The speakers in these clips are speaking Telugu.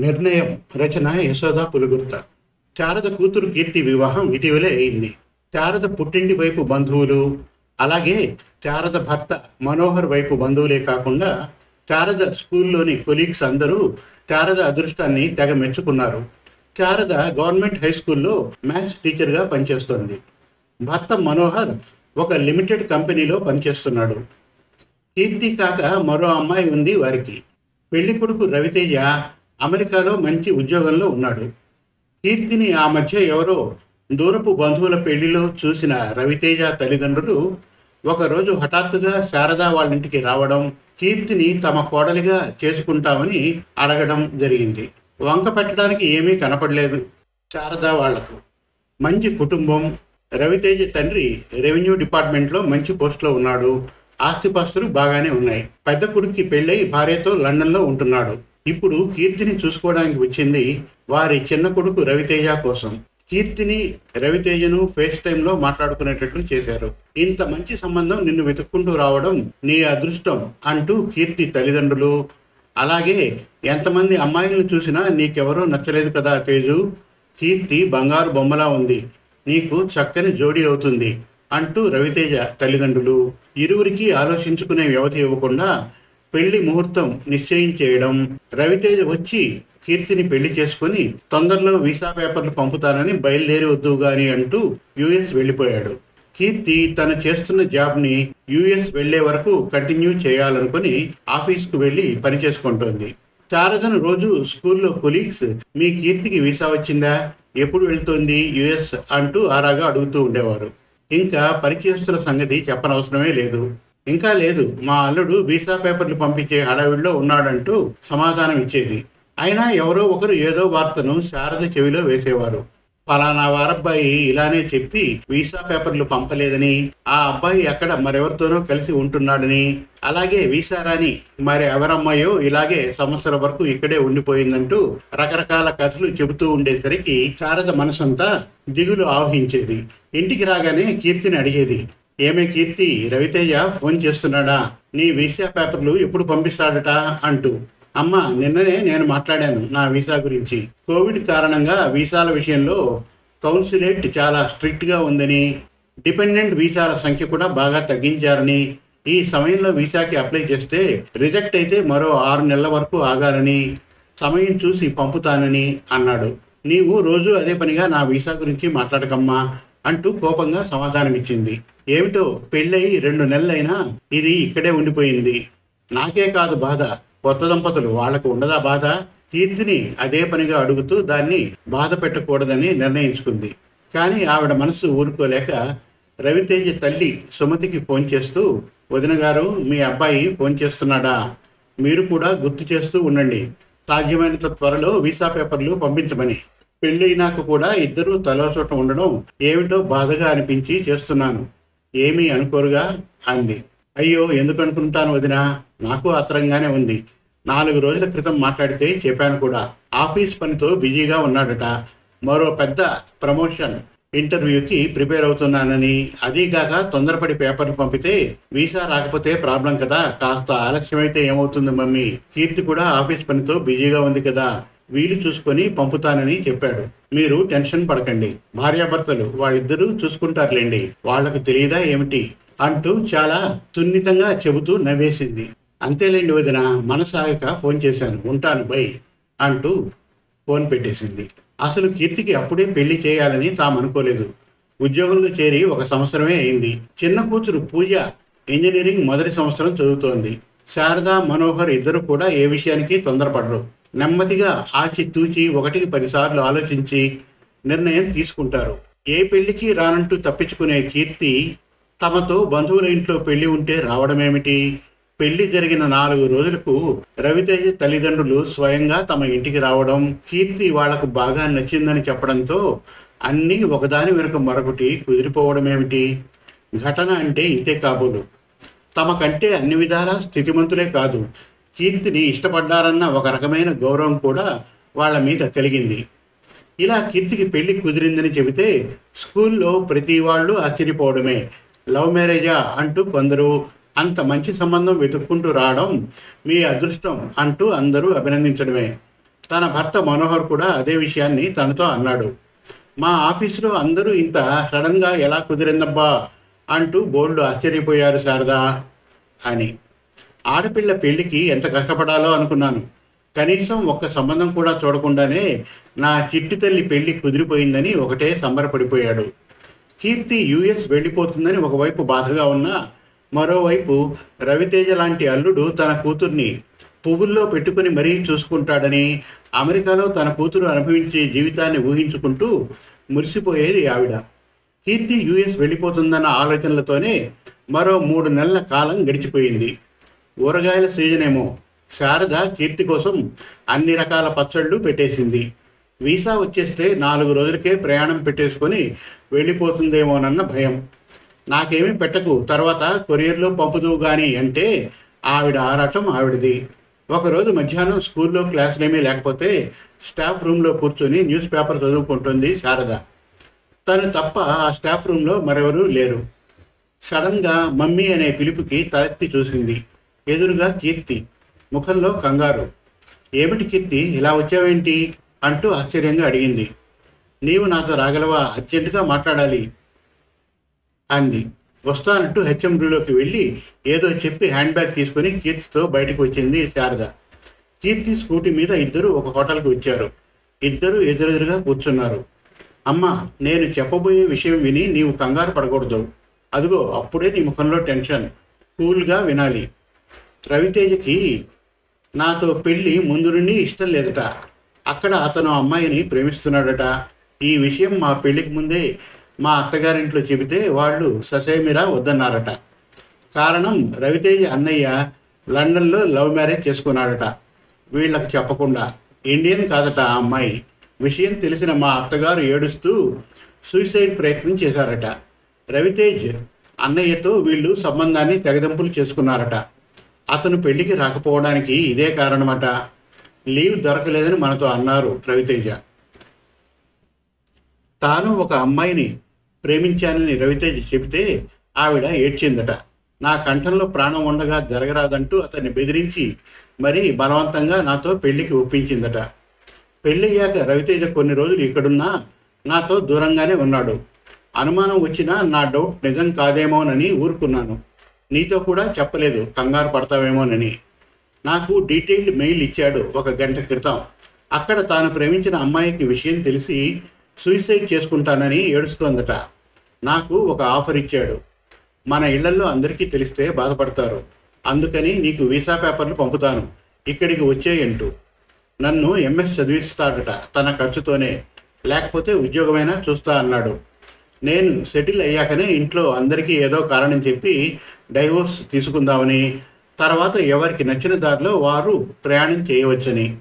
నిర్ణయం రచన యశోద పులుగుర్త. శారద కూతురు కీర్తి వివాహం ఇటీవలే అయింది. శారద పుట్టింటి వైపు బంధువులు అలాగే శారద భర్త మనోహర్ వైపు బంధువులే కాకుండా శారద స్కూల్లోని కొలీగ్స్ అందరూ శారద అదృష్టాన్ని తెగ మెచ్చుకున్నారు. శారద గవర్నమెంట్ హై స్కూల్లో మ్యాథ్స్ టీచర్గా పనిచేస్తోంది. భర్త మనోహర్ ఒక లిమిటెడ్ కంపెనీలో పనిచేస్తున్నాడు. కీర్తి కాక మరో అమ్మాయి ఉంది వారికి. పెళ్ళి కొడుకు రవితేజ అమెరికాలో మంచి ఉద్యోగంలో ఉన్నాడు. కీర్తిని ఆ మధ్య ఎవరో దూరపు బంధువుల పెళ్ళిలో చూసిన రవితేజ తల్లిదండ్రులు ఒకరోజు హఠాత్తుగా శారదా వాళ్ళ ఇంటికి రావడం కీర్తిని తమ కోడలిగా చేసుకుంటామని అడగడం జరిగింది. వంక పెట్టడానికి ఏమీ కనపడలేదు శారదా వాళ్ళకు. మంచి కుటుంబం. రవితేజ తండ్రి రెవెన్యూ డిపార్ట్మెంట్లో మంచి పోస్ట్లో ఉన్నాడు. ఆస్తిపాస్తులు బాగానే ఉన్నాయి. పెద్ద కొడుక్కి పెళ్ళై భార్యతో లండన్లో ఉంటున్నాడు. ఇప్పుడు కీర్తిని చూసుకోవడానికి వచ్చింది వారి చిన్న కొడుకు రవితేజ కోసం. కీర్తిని రవితేజను ఫేస్ టైంలో మాట్లాడుకునేటట్లు చేశారు. ఇంత మంచి సంబంధం నిన్ను వెతుక్కుంటూ రావడం నీ అదృష్టం అంటూ కీర్తి తల్లిదండ్రులు అలాగే ఎంతమంది అమ్మాయిలను చూసినా నీకెవరూ నచ్చలేదు కదా తేజు? కీర్తి బంగారు బొమ్మలా ఉంది. నీకు చక్కని జోడీ అవుతుంది అంటూ రవితేజ తల్లిదండ్రులు ఇరువురికి ఆలోచించుకునే వ్యవధి ఇవ్వకుండా పెళ్ళి ముహూర్తం నిశ్చయించేయడం. రవితేజ వచ్చి కీర్తిని పెళ్ళి చేసుకుని తొందరలో వీసా పేపర్లు పంపుతానని బయలుదేరి వద్దు గాని అంటూ యుఎస్ వెళ్ళిపోయాడు. కీర్తి తను చేస్తున్న జాబ్ని యుఎస్ వెళ్ళే వరకు కంటిన్యూ చేయాలనుకుని ఆఫీస్కు వెళ్ళి పని చేసుకుంటోంది. శారదను రోజు స్కూల్లో కొలీగ్స్ మీ కీర్తికి వీసా వచ్చిందా? ఎప్పుడు వెళ్తోంది యుఎస్? అంటూ ఆరాగా అడుగుతూ ఉండేవారు. ఇంకా పరిచయస్తుల సంగతి చెప్పనవసరమే లేదు. ఇంకా లేదు. మా అల్లుడు వీసా పేపర్లు పంపించే హడావిడిలో ఉన్నాడంటూ సమాధానం ఇచ్చేది. అయినా ఎవరో ఒకరు ఏదో వార్తను శారద చెవిలో వేసేవారు. ఫలానా వారబ్బాయి ఇలానే చెప్పి వీసా పేపర్లు పంపలేదని ఆ అబ్బాయి అక్కడ మరెవరితోనో కలిసి ఉంటున్నాడని అలాగే వీసా రాని మరి ఎవరమ్మాయో ఇలాగే సంవత్సరం వరకు ఇక్కడే ఉండిపోయిందంటూ రకరకాల కథలు చెబుతూ ఉండేసరికి శారద మనసంతా దిగులు ఆవహించేది. ఇంటికి రాగానే కీర్తిని అడిగేది ఏమే కీర్తి రవితేజ ఫోన్ చేస్తున్నాడా? నీ వీసా పేపర్లు ఎప్పుడు పంపిస్తాడట? అంటూ. అమ్మ నిన్ననే నేను మాట్లాడాను నా వీసా గురించి. కోవిడ్ కారణంగా వీసాల విషయంలో కౌన్సిలేట్ చాలా స్ట్రిక్ట్గా ఉందని డిపెండెంట్ వీసాల సంఖ్య కూడా బాగా తగ్గించారని ఈ సమయంలో వీసాకి అప్లై చేస్తే రిజెక్ట్ అయితే మరో ఆరు నెలల వరకు ఆగాలని సమయం చూసి పంపుతానని అన్నాడు. నీవు రోజు అదే పనిగా నా వీసా గురించి మాట్లాడకమ్మా అంటూ కోపంగా సమాధానమిచ్చింది. ఏమిటో పెళ్ళయి రెండు నెలలైనా ఇది ఇక్కడే ఉండిపోయింది. నాకే కాదు బాధ. కొత్త దంపతులు వాళ్ళకు ఉండదా బాధ? కీర్తిని అదే పనిగా అడుగుతూ దాన్ని బాధ పెట్టకూడదని నిర్ణయించుకుంది. కానీ ఆవిడ మనసు ఊరుకోలేక రవితేజ తల్లి సుమతికి ఫోన్ చేస్తూ వదిన గారు మీ అబ్బాయి ఫోన్ చేస్తున్నాడా? మీరు కూడా గుర్తు చేస్తూ ఉండండి. సాధ్యమైనంత త్వరలో వీసా పేపర్లు పంపించమని. పెళ్ళైనాక కూడా ఇద్దరూ తలో చోట ఉండడం ఏమిటో బాధగా అనిపించి చేస్తున్నాను. ఏమీ అనుకోరుగా అంది. అయ్యో ఎందుకు అనుకుంటాను వదినా? నాకు ఆత్రంగానే ఉంది. నాలుగు రోజుల క్రితం మాట్లాడితే చెప్పాను కూడా. ఆఫీస్ పనితో బిజీగా ఉన్నాడట. మరో పెద్ద ప్రమోషన్ ఇంటర్వ్యూకి ప్రిపేర్ అవుతున్నానని. అదీగాక తొందరపడి పేపర్లు పంపితే వీసా రాకపోతే ప్రాబ్లం కదా. కాస్త ఆలస్యమైతే ఏమవుతుంది మమ్మీ? కీర్తి కూడా ఆఫీస్ పనితో బిజీగా ఉంది కదా. వీలు చూసుకొని పంపుతానని చెప్పాడు. మీరు టెన్షన్ పడకండి. భార్యాభర్తలు వాళ్ళిద్దరూ చూసుకుంటారులేండి. వాళ్ళకు తెలియదా ఏమిటి? అంటూ చాలా సున్నితంగా చెబుతూ నవ్వేసింది. అంతేలేండి వదిన మనసాగక ఫోన్ చేశాను. ఉంటాను బై అంటూ ఫోన్ పెట్టేసింది. అసలు కీర్తికి అప్పుడే పెళ్ళి చేయాలని తాము అనుకోలేదు ఉద్యోగంలో చేరి ఒక సంవత్సరమే అయింది. చిన్న కూతురు పూజ ఇంజనీరింగ్ మొదటి సంవత్సరం చదువుతోంది. శారదా మనోహర్ ఇద్దరు కూడా ఏ విషయానికి తొందరపడరు. నెమ్మదిగా ఆచి తూచి ఒకటికి పదిసార్లు ఆలోచించి నిర్ణయం తీసుకుంటారు. ఏ పెళ్ళికి రానంటూ తప్పించుకునే కీర్తి తమతో బంధువుల ఇంట్లో పెళ్ళి ఉంటే రావడమేమిటి? పెళ్ళి జరిగిన నాలుగు రోజులకు రవితేజ తల్లిదండ్రులు స్వయంగా తమ ఇంటికి రావడం కీర్తి వాళ్ళకు బాగా నచ్చిందని చెప్పడంతో అన్నీ ఒకదాని వెనుక మరొకటి కుదిరిపోవడమేమిటి? ఘటన అంటే ఇంతే కాబోలు. తమకంటే అన్ని విధాలా స్థితిమంతులే కాదు. కీర్తిని ఇష్టపడ్డారన్న ఒక రకమైన గౌరవం కూడా వాళ్ళ మీద కలిగింది. ఇలా కీర్తికి పెళ్ళి కుదిరిందని చెబితే స్కూల్లో ప్రతి వాళ్ళు ఆశ్చర్యపోవడమే. లవ్ మ్యారేజా అంటూ కొందరు అంత మంచి సంబంధం వెతుక్కుంటూ రావడం మీ అదృష్టం అంటూ అందరూ అభినందించడమే. తన భర్త మనోహర్ కూడా అదే విషయాన్ని తనతో అన్నాడు. మా ఆఫీసులో అందరూ ఇంత సడన్గా ఎలా కుదిరిందబ్బా? అంటూ బోర్డు ఆశ్చర్యపోయారు శారదా అని. ఆడపిల్ల పెళ్ళికి ఎంత కష్టపడాలో అనుకున్నాను. కనీసం ఒక్క సంబంధం కూడా చూడకుండానే నా చిట్టి తల్లి పెళ్ళి కుదిరిపోయిందని ఒకటే సంబరపడిపోయాడు. కీర్తి యుఎస్ వెళ్ళిపోతుందని ఒకవైపు బాధగా ఉన్నా మరోవైపు రవితేజ లాంటి అల్లుడు తన కూతుర్ని పువ్వుల్లో పెట్టుకుని మరీ చూసుకుంటాడని అమెరికాలో తన కూతురు అనుభవించే జీవితాన్ని ఊహించుకుంటూ మురిసిపోయేది ఆవిడ. కీర్తి యుఎస్ వెళ్ళిపోతుందన్న ఆలోచనలతోనే మరో మూడు నెలల కాలం గడిచిపోయింది. ఊరగాయల సీజన్ ఏమో. శారద కీర్తి కోసం అన్ని రకాల పచ్చళ్ళు పెట్టేసింది. వీసా వచ్చేస్తే నాలుగు రోజులకే ప్రయాణం పెట్టేసుకొని వెళ్ళిపోతుందేమోనన్న భయం. నాకేమీ పెట్టకు. తర్వాత కొరియర్లో పంపుదువు కానీ అంటే ఆవిడ ఆరాటం ఆవిడది. ఒకరోజు మధ్యాహ్నం స్కూల్లో క్లాసులేమీ లేకపోతే స్టాఫ్ రూమ్లో కూర్చొని న్యూస్ పేపర్ చదువుకుంటుంది శారద. తను తప్ప ఆ స్టాఫ్ రూమ్లో మరెవరూ లేరు. సడన్గా మమ్మీ అనే పిలుపుకి తలెత్తి చూసింది. ఎదురుగా కీర్తి ముఖంలో కంగారు. ఏమిటి కీర్తి ఇలా వచ్చావేంటి? అంటూ ఆశ్చర్యంగా అడిగింది. నీవు నాతో రాగలవా? అర్జెంటుగా మాట్లాడాలి అంది. వస్తానంటూ హెచ్ఎం రూలోకి వెళ్ళి ఏదో చెప్పి హ్యాండ్ బ్యాగ్ తీసుకొని కీర్తితో బయటకు వచ్చింది శారద. కీర్తి స్కూటీ మీద ఇద్దరు ఒక హోటల్కి వచ్చారు. ఇద్దరు ఎదురెదురుగా కూర్చున్నారు. అమ్మ నేను చెప్పబోయే విషయం విని నీవు కంగారు పడకూడదు. అదిగో అప్పుడే నీ ముఖంలో టెన్షన్. కూల్గా వినాలి. రవితేజకి నాతో పెళ్ళి ముందు నుండి ఇష్టం లేదట. అక్కడ అతను అమ్మాయిని ప్రేమిస్తున్నాడట. ఈ విషయం మా పెళ్ళికి ముందే మా అత్తగారింట్లో చెబితే వాళ్ళు ససేమిరా వద్దన్నారట. కారణం రవితేజ అన్నయ్య లండన్లో లవ్ మ్యారేజ్ చేసుకున్నాడట. వీళ్ళకి చెప్పకుండా ఇండియన్ కాదట ఆ అమ్మాయి. విషయం తెలిసిన మా అత్తగారు ఏడుస్తూ సూసైడ్ ప్రయత్నం చేశారట. రవితేజ్ అన్నయ్యతో వీళ్ళు సంబంధాన్ని తెగదెంపులు చేసుకున్నారట. అతను పెళ్ళికి రాకపోవడానికి ఇదే కారణమట. లీవ్ దొరకలేదని మనతో అన్నారు రవితేజ. తాను ఒక అమ్మాయిని ప్రేమించానని రవితేజ చెబితే ఆవిడ ఏడ్చిందట. నా కంఠంలో ప్రాణం ఉండగా జరగరాదంటూ అతన్ని బెదిరించి మరీ బలవంతంగా నాతో పెళ్ళికి ఒప్పించిందట. పెళ్ళయ్యాక రవితేజ కొన్ని రోజులు ఇక్కడున్నా నాతో దూరంగానే ఉన్నాడు. అనుమానం వచ్చినా నా డౌట్ నిజం కాదేమోనని ఊరుకున్నాను. నీతో కూడా చెప్పలేదు. కంగారు పడతావేమోనని. నాకు డీటెయిల్డ్ మెయిల్ ఇచ్చాడు ఒక గంట క్రితం. అక్కడ తాను ప్రేమించిన అమ్మాయికి విషయం తెలిసి సూసైడ్ చేసుకుంటానని ఏడుస్తోందట. నాకు ఒక ఆఫర్ ఇచ్చాడు. మన ఇళ్ళలో అందరికీ తెలిస్తే బాధపడతారు. అందుకని నీకు వీసా పేపర్లు పంపుతాను. ఇక్కడికి వచ్చేయంటూ నన్ను ఎంఎస్ చదివిస్తాడట తన ఖర్చుతోనే. లేకపోతే ఉద్యోగమైనా చూస్తా అన్నాడు. నేను సెటిల్ అయ్యాకనే ఇంట్లో అందరికీ ఏదో కారణం చెప్పి డైవోర్స్ తీసుకుందామని తర్వాత ఎవరికి నచ్చిన దారిలో వారు ప్రయాణం చేయవచ్చని.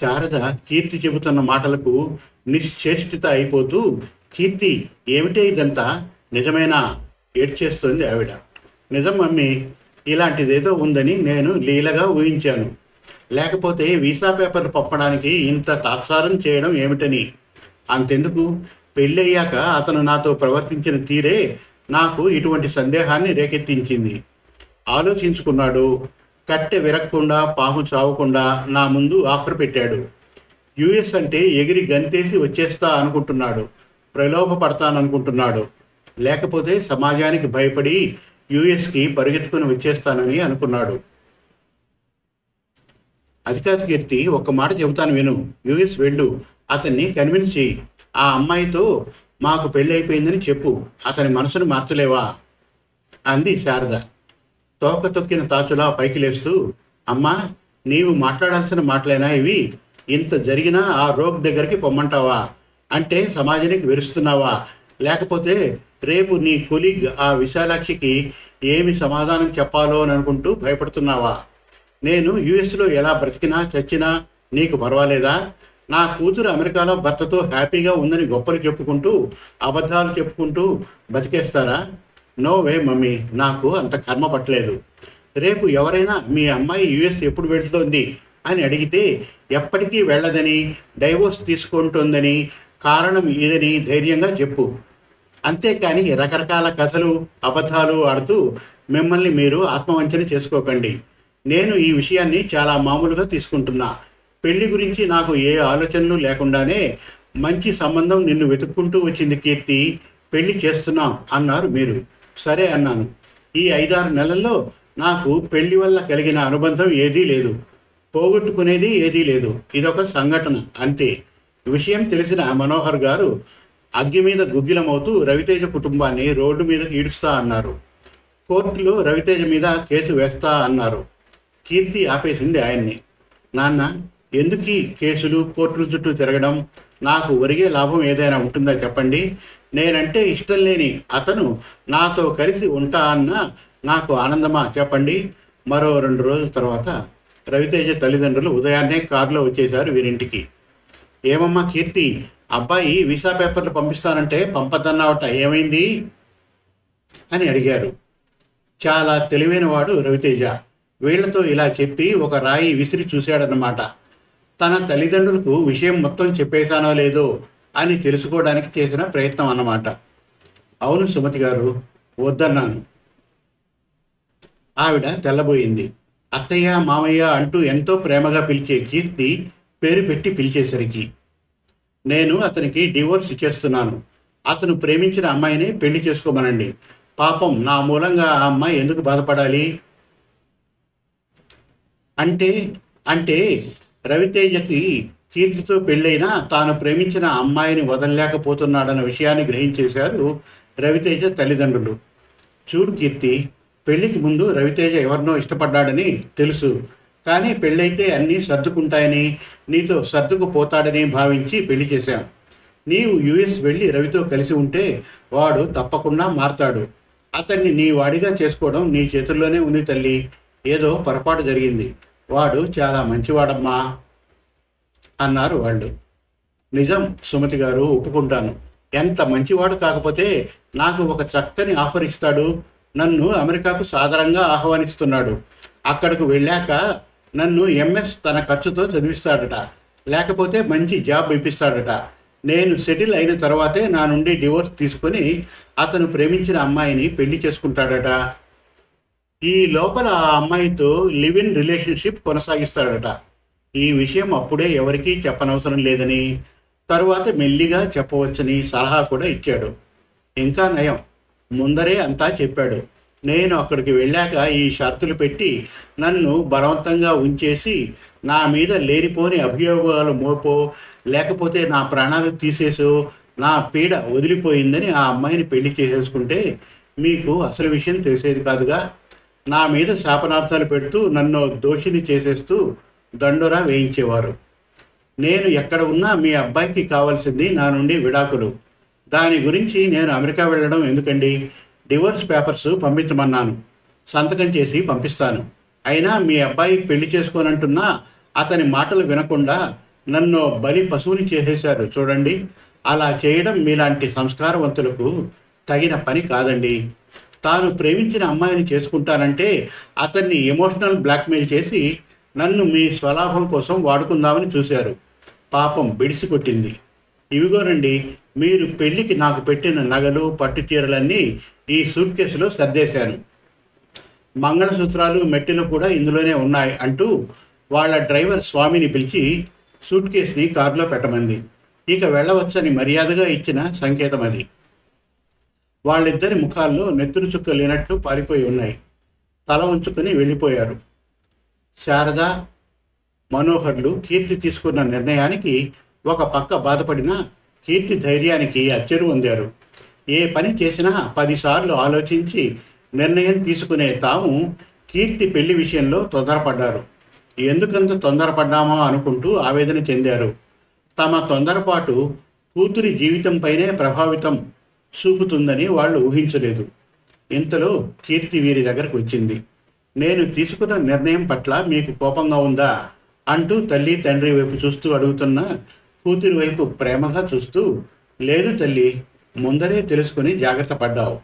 శారద కీర్తి చెబుతున్న మాటలకు నిశ్చేష్టిత అయిపోతూ కీర్తి ఏమిటే ఇదంతా? నిజమేనా? ఏడ్చేస్తుంది ఆవిడ. నిజం మమ్మీ ఇలాంటిదేదో ఉందని నేను లీలగా ఊహించాను. లేకపోతే వీసా పేపర్ పంపడానికి ఇంత తాత్సారం చేయడం ఏమిటని? అంతెందుకు? పెళ్ళయ్యాక అతను నాతో ప్రవర్తించిన తీరే నాకు ఇటువంటి సందేహాన్ని రేకెత్తించింది. ఆలోచించుకున్నాడు. కట్టె విరక్కుండా పాము చావకుండా నా ముందు ఆఫర్ పెట్టాడు. యుఎస్ అంటే ఎగిరి గంతేసి వచ్చేస్తా అనుకుంటున్నాడు. ప్రలోభ పడతాననుకుంటున్నాడు లేకపోతే సమాజానికి భయపడి యుఎస్కి పరిగెత్తుకుని వచ్చేస్తానని అనుకున్నాడు. అధికారి కీర్తి ఒక్క మాట చెబుతాను విను. యుఎస్ వెళ్ళు. అతన్ని కన్విన్స్ చేయి. ఆ అమ్మాయితో మాకు పెళ్ళి అయిపోయిందని చెప్పు. అతని మనసును మార్చలేవా? అంది శారద. తోక తొక్కిన తాచులా పైకి లేస్తూ అమ్మా నీవు మాట్లాడాల్సిన మాటలైనా ఇవి? ఇంత జరిగినా ఆ రోగ్ దగ్గరికి పొమ్మంటావా? అంటే సమాజానికి వెరుస్తున్నావా? లేకపోతే రేపు నీ కొలీగ్ ఆ విశాలాక్షికి ఏమి సమాధానం చెప్పాలో అని అనుకుంటూ భయపడుతున్నావా? నేను యుఎస్లో ఎలా బ్రతికినా చచ్చినా నీకు పర్వాలేదా? నా కూతురు అమెరికాలో భర్తతో హ్యాపీగా ఉందని గొప్పలు చెప్పుకుంటూ అబద్ధాలు చెప్పుకుంటూ బతికేస్తారా? No way mummy. నాకు అంత కర్మ పట్టలేదు. రేపు ఎవరైనా మీ అమ్మాయి యుఎస్ ఎప్పుడు వెళ్తోంది అని అడిగితే ఎప్పటికీ వెళ్ళదని డైవోర్స్ తీసుకుంటుందని కారణం ఇదని ధైర్యంగా చెప్పు. అంతేకాని రకరకాల కథలు అబద్ధాలు ఆడుతూ మిమ్మల్ని మీరు ఆత్మవంచన చేసుకోకండి. నేను ఈ విషయాన్ని చాలా మామూలుగా తీసుకుంటున్నా. పెళ్ళి గురించి నాకు ఏ ఆలోచనలు లేకుండానే మంచి సంబంధం నిన్ను వెతుక్కుంటూ వచ్చింది కీర్తి. పెళ్ళి చేస్తున్నాం అన్నారు మీరు. సరే అన్నాను. ఈ ఐదారు నెలల్లో నాకు పెళ్ళి వల్ల కలిగిన అనుబంధం ఏదీ లేదు. పోగొట్టుకునేది ఏదీ లేదు. ఇదొక సంఘటన. అంతే. విషయం తెలిసిన మనోహర్ గారు అగ్గి మీద గుగ్గిలమవుతూ రవితేజ కుటుంబాన్ని రోడ్డు మీదకి ఈడుస్తా అన్నారు. కోర్టులో రవితేజ మీద కేసు వేస్తా అన్నారు. కీర్తి ఆపేసింది ఆయన్ని. నాన్న ఎందుకు కేసులు కోర్టుల చుట్టూ తిరగడం? నాకు ఒరిగే లాభం ఏదైనా ఉంటుందా చెప్పండి? నేనంటే ఇష్టం లేని అతను నాతో కలిసి ఉంటా అన్న నాకు ఆనందమా చెప్పండి? మరో రెండు రోజుల తర్వాత రవితేజ తల్లిదండ్రులు ఉదయాన్నే కారులో వచ్చేశారు వీరింటికి. ఏమమ్మా కీర్తి అబ్బాయి వీసా పేపర్లు పంపిస్తానంటే పంపద్దన్నావట ఏమైంది? అని అడిగారు. చాలా తెలివైన వాడు రవితేజ. వీళ్ళతో ఇలా చెప్పి ఒక రాయి విసిరి చూశాడన్నమాట. తన తల్లిదండ్రులకు విషయం మొత్తం చెప్పేశానో లేదో అని తెలుసుకోవడానికి చేసిన ప్రయత్నం అన్నమాట. అవును సుమతి గారు వద్దన్నాను. ఆవిడ తెల్లబోయింది. అత్తయ్య మామయ్య అంటూ ఎంతో ప్రేమగా పిలిచే కీర్తి పేరు పెట్టి పిలిచేసరికి నేను అతనికి డివోర్స్ ఇచ్చేస్తున్నాను. అతను ప్రేమించిన అమ్మాయిని పెళ్ళి చేసుకోమనండి. పాపం నా మూలంగా ఆ అమ్మాయి ఎందుకు బాధపడాలి? అంటే అంటే రవితేజకి కీర్తితో పెళ్ళైనా తాను ప్రేమించిన అమ్మాయిని వదలలేకపోతున్నాడన్న విషయాన్ని గ్రహించేశారు రవితేజ తల్లిదండ్రులు. చూడు కీర్తి పెళ్ళికి ముందు రవితేజ ఎవరినో ఇష్టపడ్డాడని తెలుసు. కానీ పెళ్ళైతే అన్నీ సర్దుకుంటాయని నీతో సర్దుకుపోతాడని భావించి పెళ్ళి చేశాం. నీవు యుఎస్ వెళ్ళి రవితో కలిసి ఉంటే వాడు తప్పకుండా మారతాడు. అతన్ని నీ వాడిగా చేసుకోవడం నీ చేతుల్లోనే ఉంది తల్లి. ఏదో పొరపాటు జరిగింది. వాడు చాలా మంచివాడమ్మా అన్నారు వాళ్ళు. నిజం సుమతి గారు ఒప్పుకుంటాను. ఎంత మంచివాడు కాకపోతే నాకు ఒక చక్కని ఆఫర్ ఇస్తాడు. నన్ను అమెరికాకు సాదరంగా ఆహ్వానిస్తున్నాడు. అక్కడికి వెళ్ళాక నన్ను ఎంఎస్ తన ఖర్చుతో చదివిస్తాడట. లేకపోతే మంచి జాబ్ ఇప్పిస్తాడట. నేను సెటిల్ అయిన తర్వాతే నా నుండి డివోర్స్ తీసుకొని అతను ప్రేమించిన అమ్మాయిని పెళ్ళి చేసుకుంటాడట. ఈ లోపల ఆ అమ్మాయితో లివ్ ఇన్ రిలేషన్షిప్ కొనసాగిస్తాడట. ఈ విషయం అప్పుడే ఎవరికీ చెప్పనవసరం లేదని తరువాత మెల్లిగా చెప్పవచ్చని సలహా కూడా ఇచ్చాడు. ఇంకా నయం. ముందరే అంతా చెప్పాడు. నేను అక్కడికి వెళ్ళాక ఈ షరతులు పెట్టి నన్ను బలవంతంగా ఉంచేసి నా మీద లేనిపోని అభియోగాలు మోపో లేకపోతే నా ప్రాణాలు తీసేసో నా పీడ వదిలిపోయిందని ఆ అమ్మాయిని పెళ్ళి చేసేసుకుంటే మీకు అసలు విషయం తెలిసేది కాదుగా? నా మీద శాపనార్థాలు పెడుతూ నన్ను దోషిని చేసేస్తూ దండోరా వేయించేవారు. నేను ఎక్కడ ఉన్నా మీ అబ్బాయికి కావాల్సింది నా నుండి విడాకులు. దాని గురించి నేను అమెరికా వెళ్ళడం ఎందుకండి? డివోర్స్ పేపర్స్ పంపించమన్నాను. సంతకం చేసి పంపిస్తాను. అయినా మీ అబ్బాయి పెళ్ళి చేసుకోనంటున్నా అతని మాటలు వినకుండా నన్ను బలి పశువుని చేసేశారు చూడండి. అలా చేయడం మీలాంటి సంస్కారవంతులకు తగిన పని కాదండి. తాను ప్రేమించిన అమ్మాయిని చేసుకుంటానంటే అతన్ని ఎమోషనల్ బ్లాక్మెయిల్ చేసి నన్ను మీ స్వలాభం కోసం వాడుకుందామని చూశారు. పాపం బిడిసి కొట్టింది ఇవిగోనండి మీరు పెళ్ళికి నాకు పెట్టిన నగలు పట్టు చీరలన్నీ ఈ సూట్ కేసులో సర్దేశాను. మంగళసూత్రాలు మెట్టెలు కూడా ఇందులోనే ఉన్నాయి అంటూ వాళ్ళ డ్రైవర్ స్వామిని పిలిచి సూట్ కేసుని కారులో పెట్టమంది. ఇక వెళ్ళవచ్చని మర్యాదగా ఇచ్చిన సంకేతం అది. వాళ్ళిద్దరి ముఖాల్లో నెత్తురు చుక్క లేనట్లు పారిపోయి ఉన్నాయి. తల ఉంచుకొని వెళ్ళిపోయారు. శారద మనోహర్లు కీర్తి తీసుకున్న నిర్ణయానికి ఒక పక్క బాధపడిన కీర్తి ధైర్యానికి అచ్చెరు పొందారు ఏ పని చేసినా పదిసార్లు ఆలోచించి నిర్ణయం తీసుకునే తాము కీర్తి పెళ్ళి విషయంలో తొందరపడ్డారు. ఎందుకంత తొందరపడ్డామో అనుకుంటూ ఆవేదన చెందారు. తమ తొందరపాటు కూతురి జీవితంపైనే ప్రభావితం చూపుతుందని వాళ్ళు ఊహించలేదు. ఇంతలో కీర్తి వీరి దగ్గరకు వచ్చింది. నేను తీసుకున్న నిర్ణయం పట్ల మీకు కోపంగా ఉందా? అంటూ తల్లి తండ్రి వైపు చూస్తూ అడుగుతున్న కూతురి వైపు ప్రేమగా చూస్తూ లేదు తల్లి ముందరే తెలుసుకుని జాగ్రత్త పడ్డావు.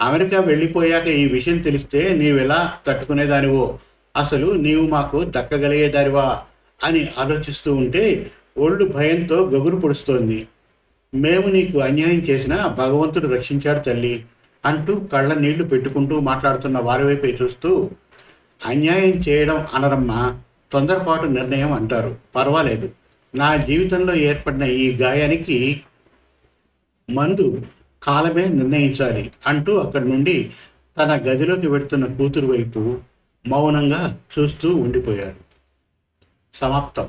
అమెరికా వెళ్ళిపోయాక ఈ విషయం తెలిస్తే నీవెలా తట్టుకునేదానివో? అసలు నీవు మాకు దక్కగలిగేదానివా? అని ఆలోచిస్తూ ఉంటే ఒళ్ళు భయంతో గగురు పొడుస్తోంది. మేము నీకు అన్యాయం చేసినా భగవంతుడు రక్షించాడు తల్లి అంటూ కళ్ళ నీళ్ళు పెట్టుకుంటూ మాట్లాడుతున్న వారి వైపే చూస్తూ అన్యాయం చేయడం అనరమ్మా తొందరపాటు నిర్ణయం అంటారు. పర్వాలేదు. నా జీవితంలో ఏర్పడిన ఈ గాయానికి మందు కాలమే నిర్ణయించాలి అంటూ అక్కడి నుండి తన గదిలోకి వెడుతున్న కూతురు వైపు మౌనంగా చూస్తూ ఉండిపోయారు. సమాప్తం.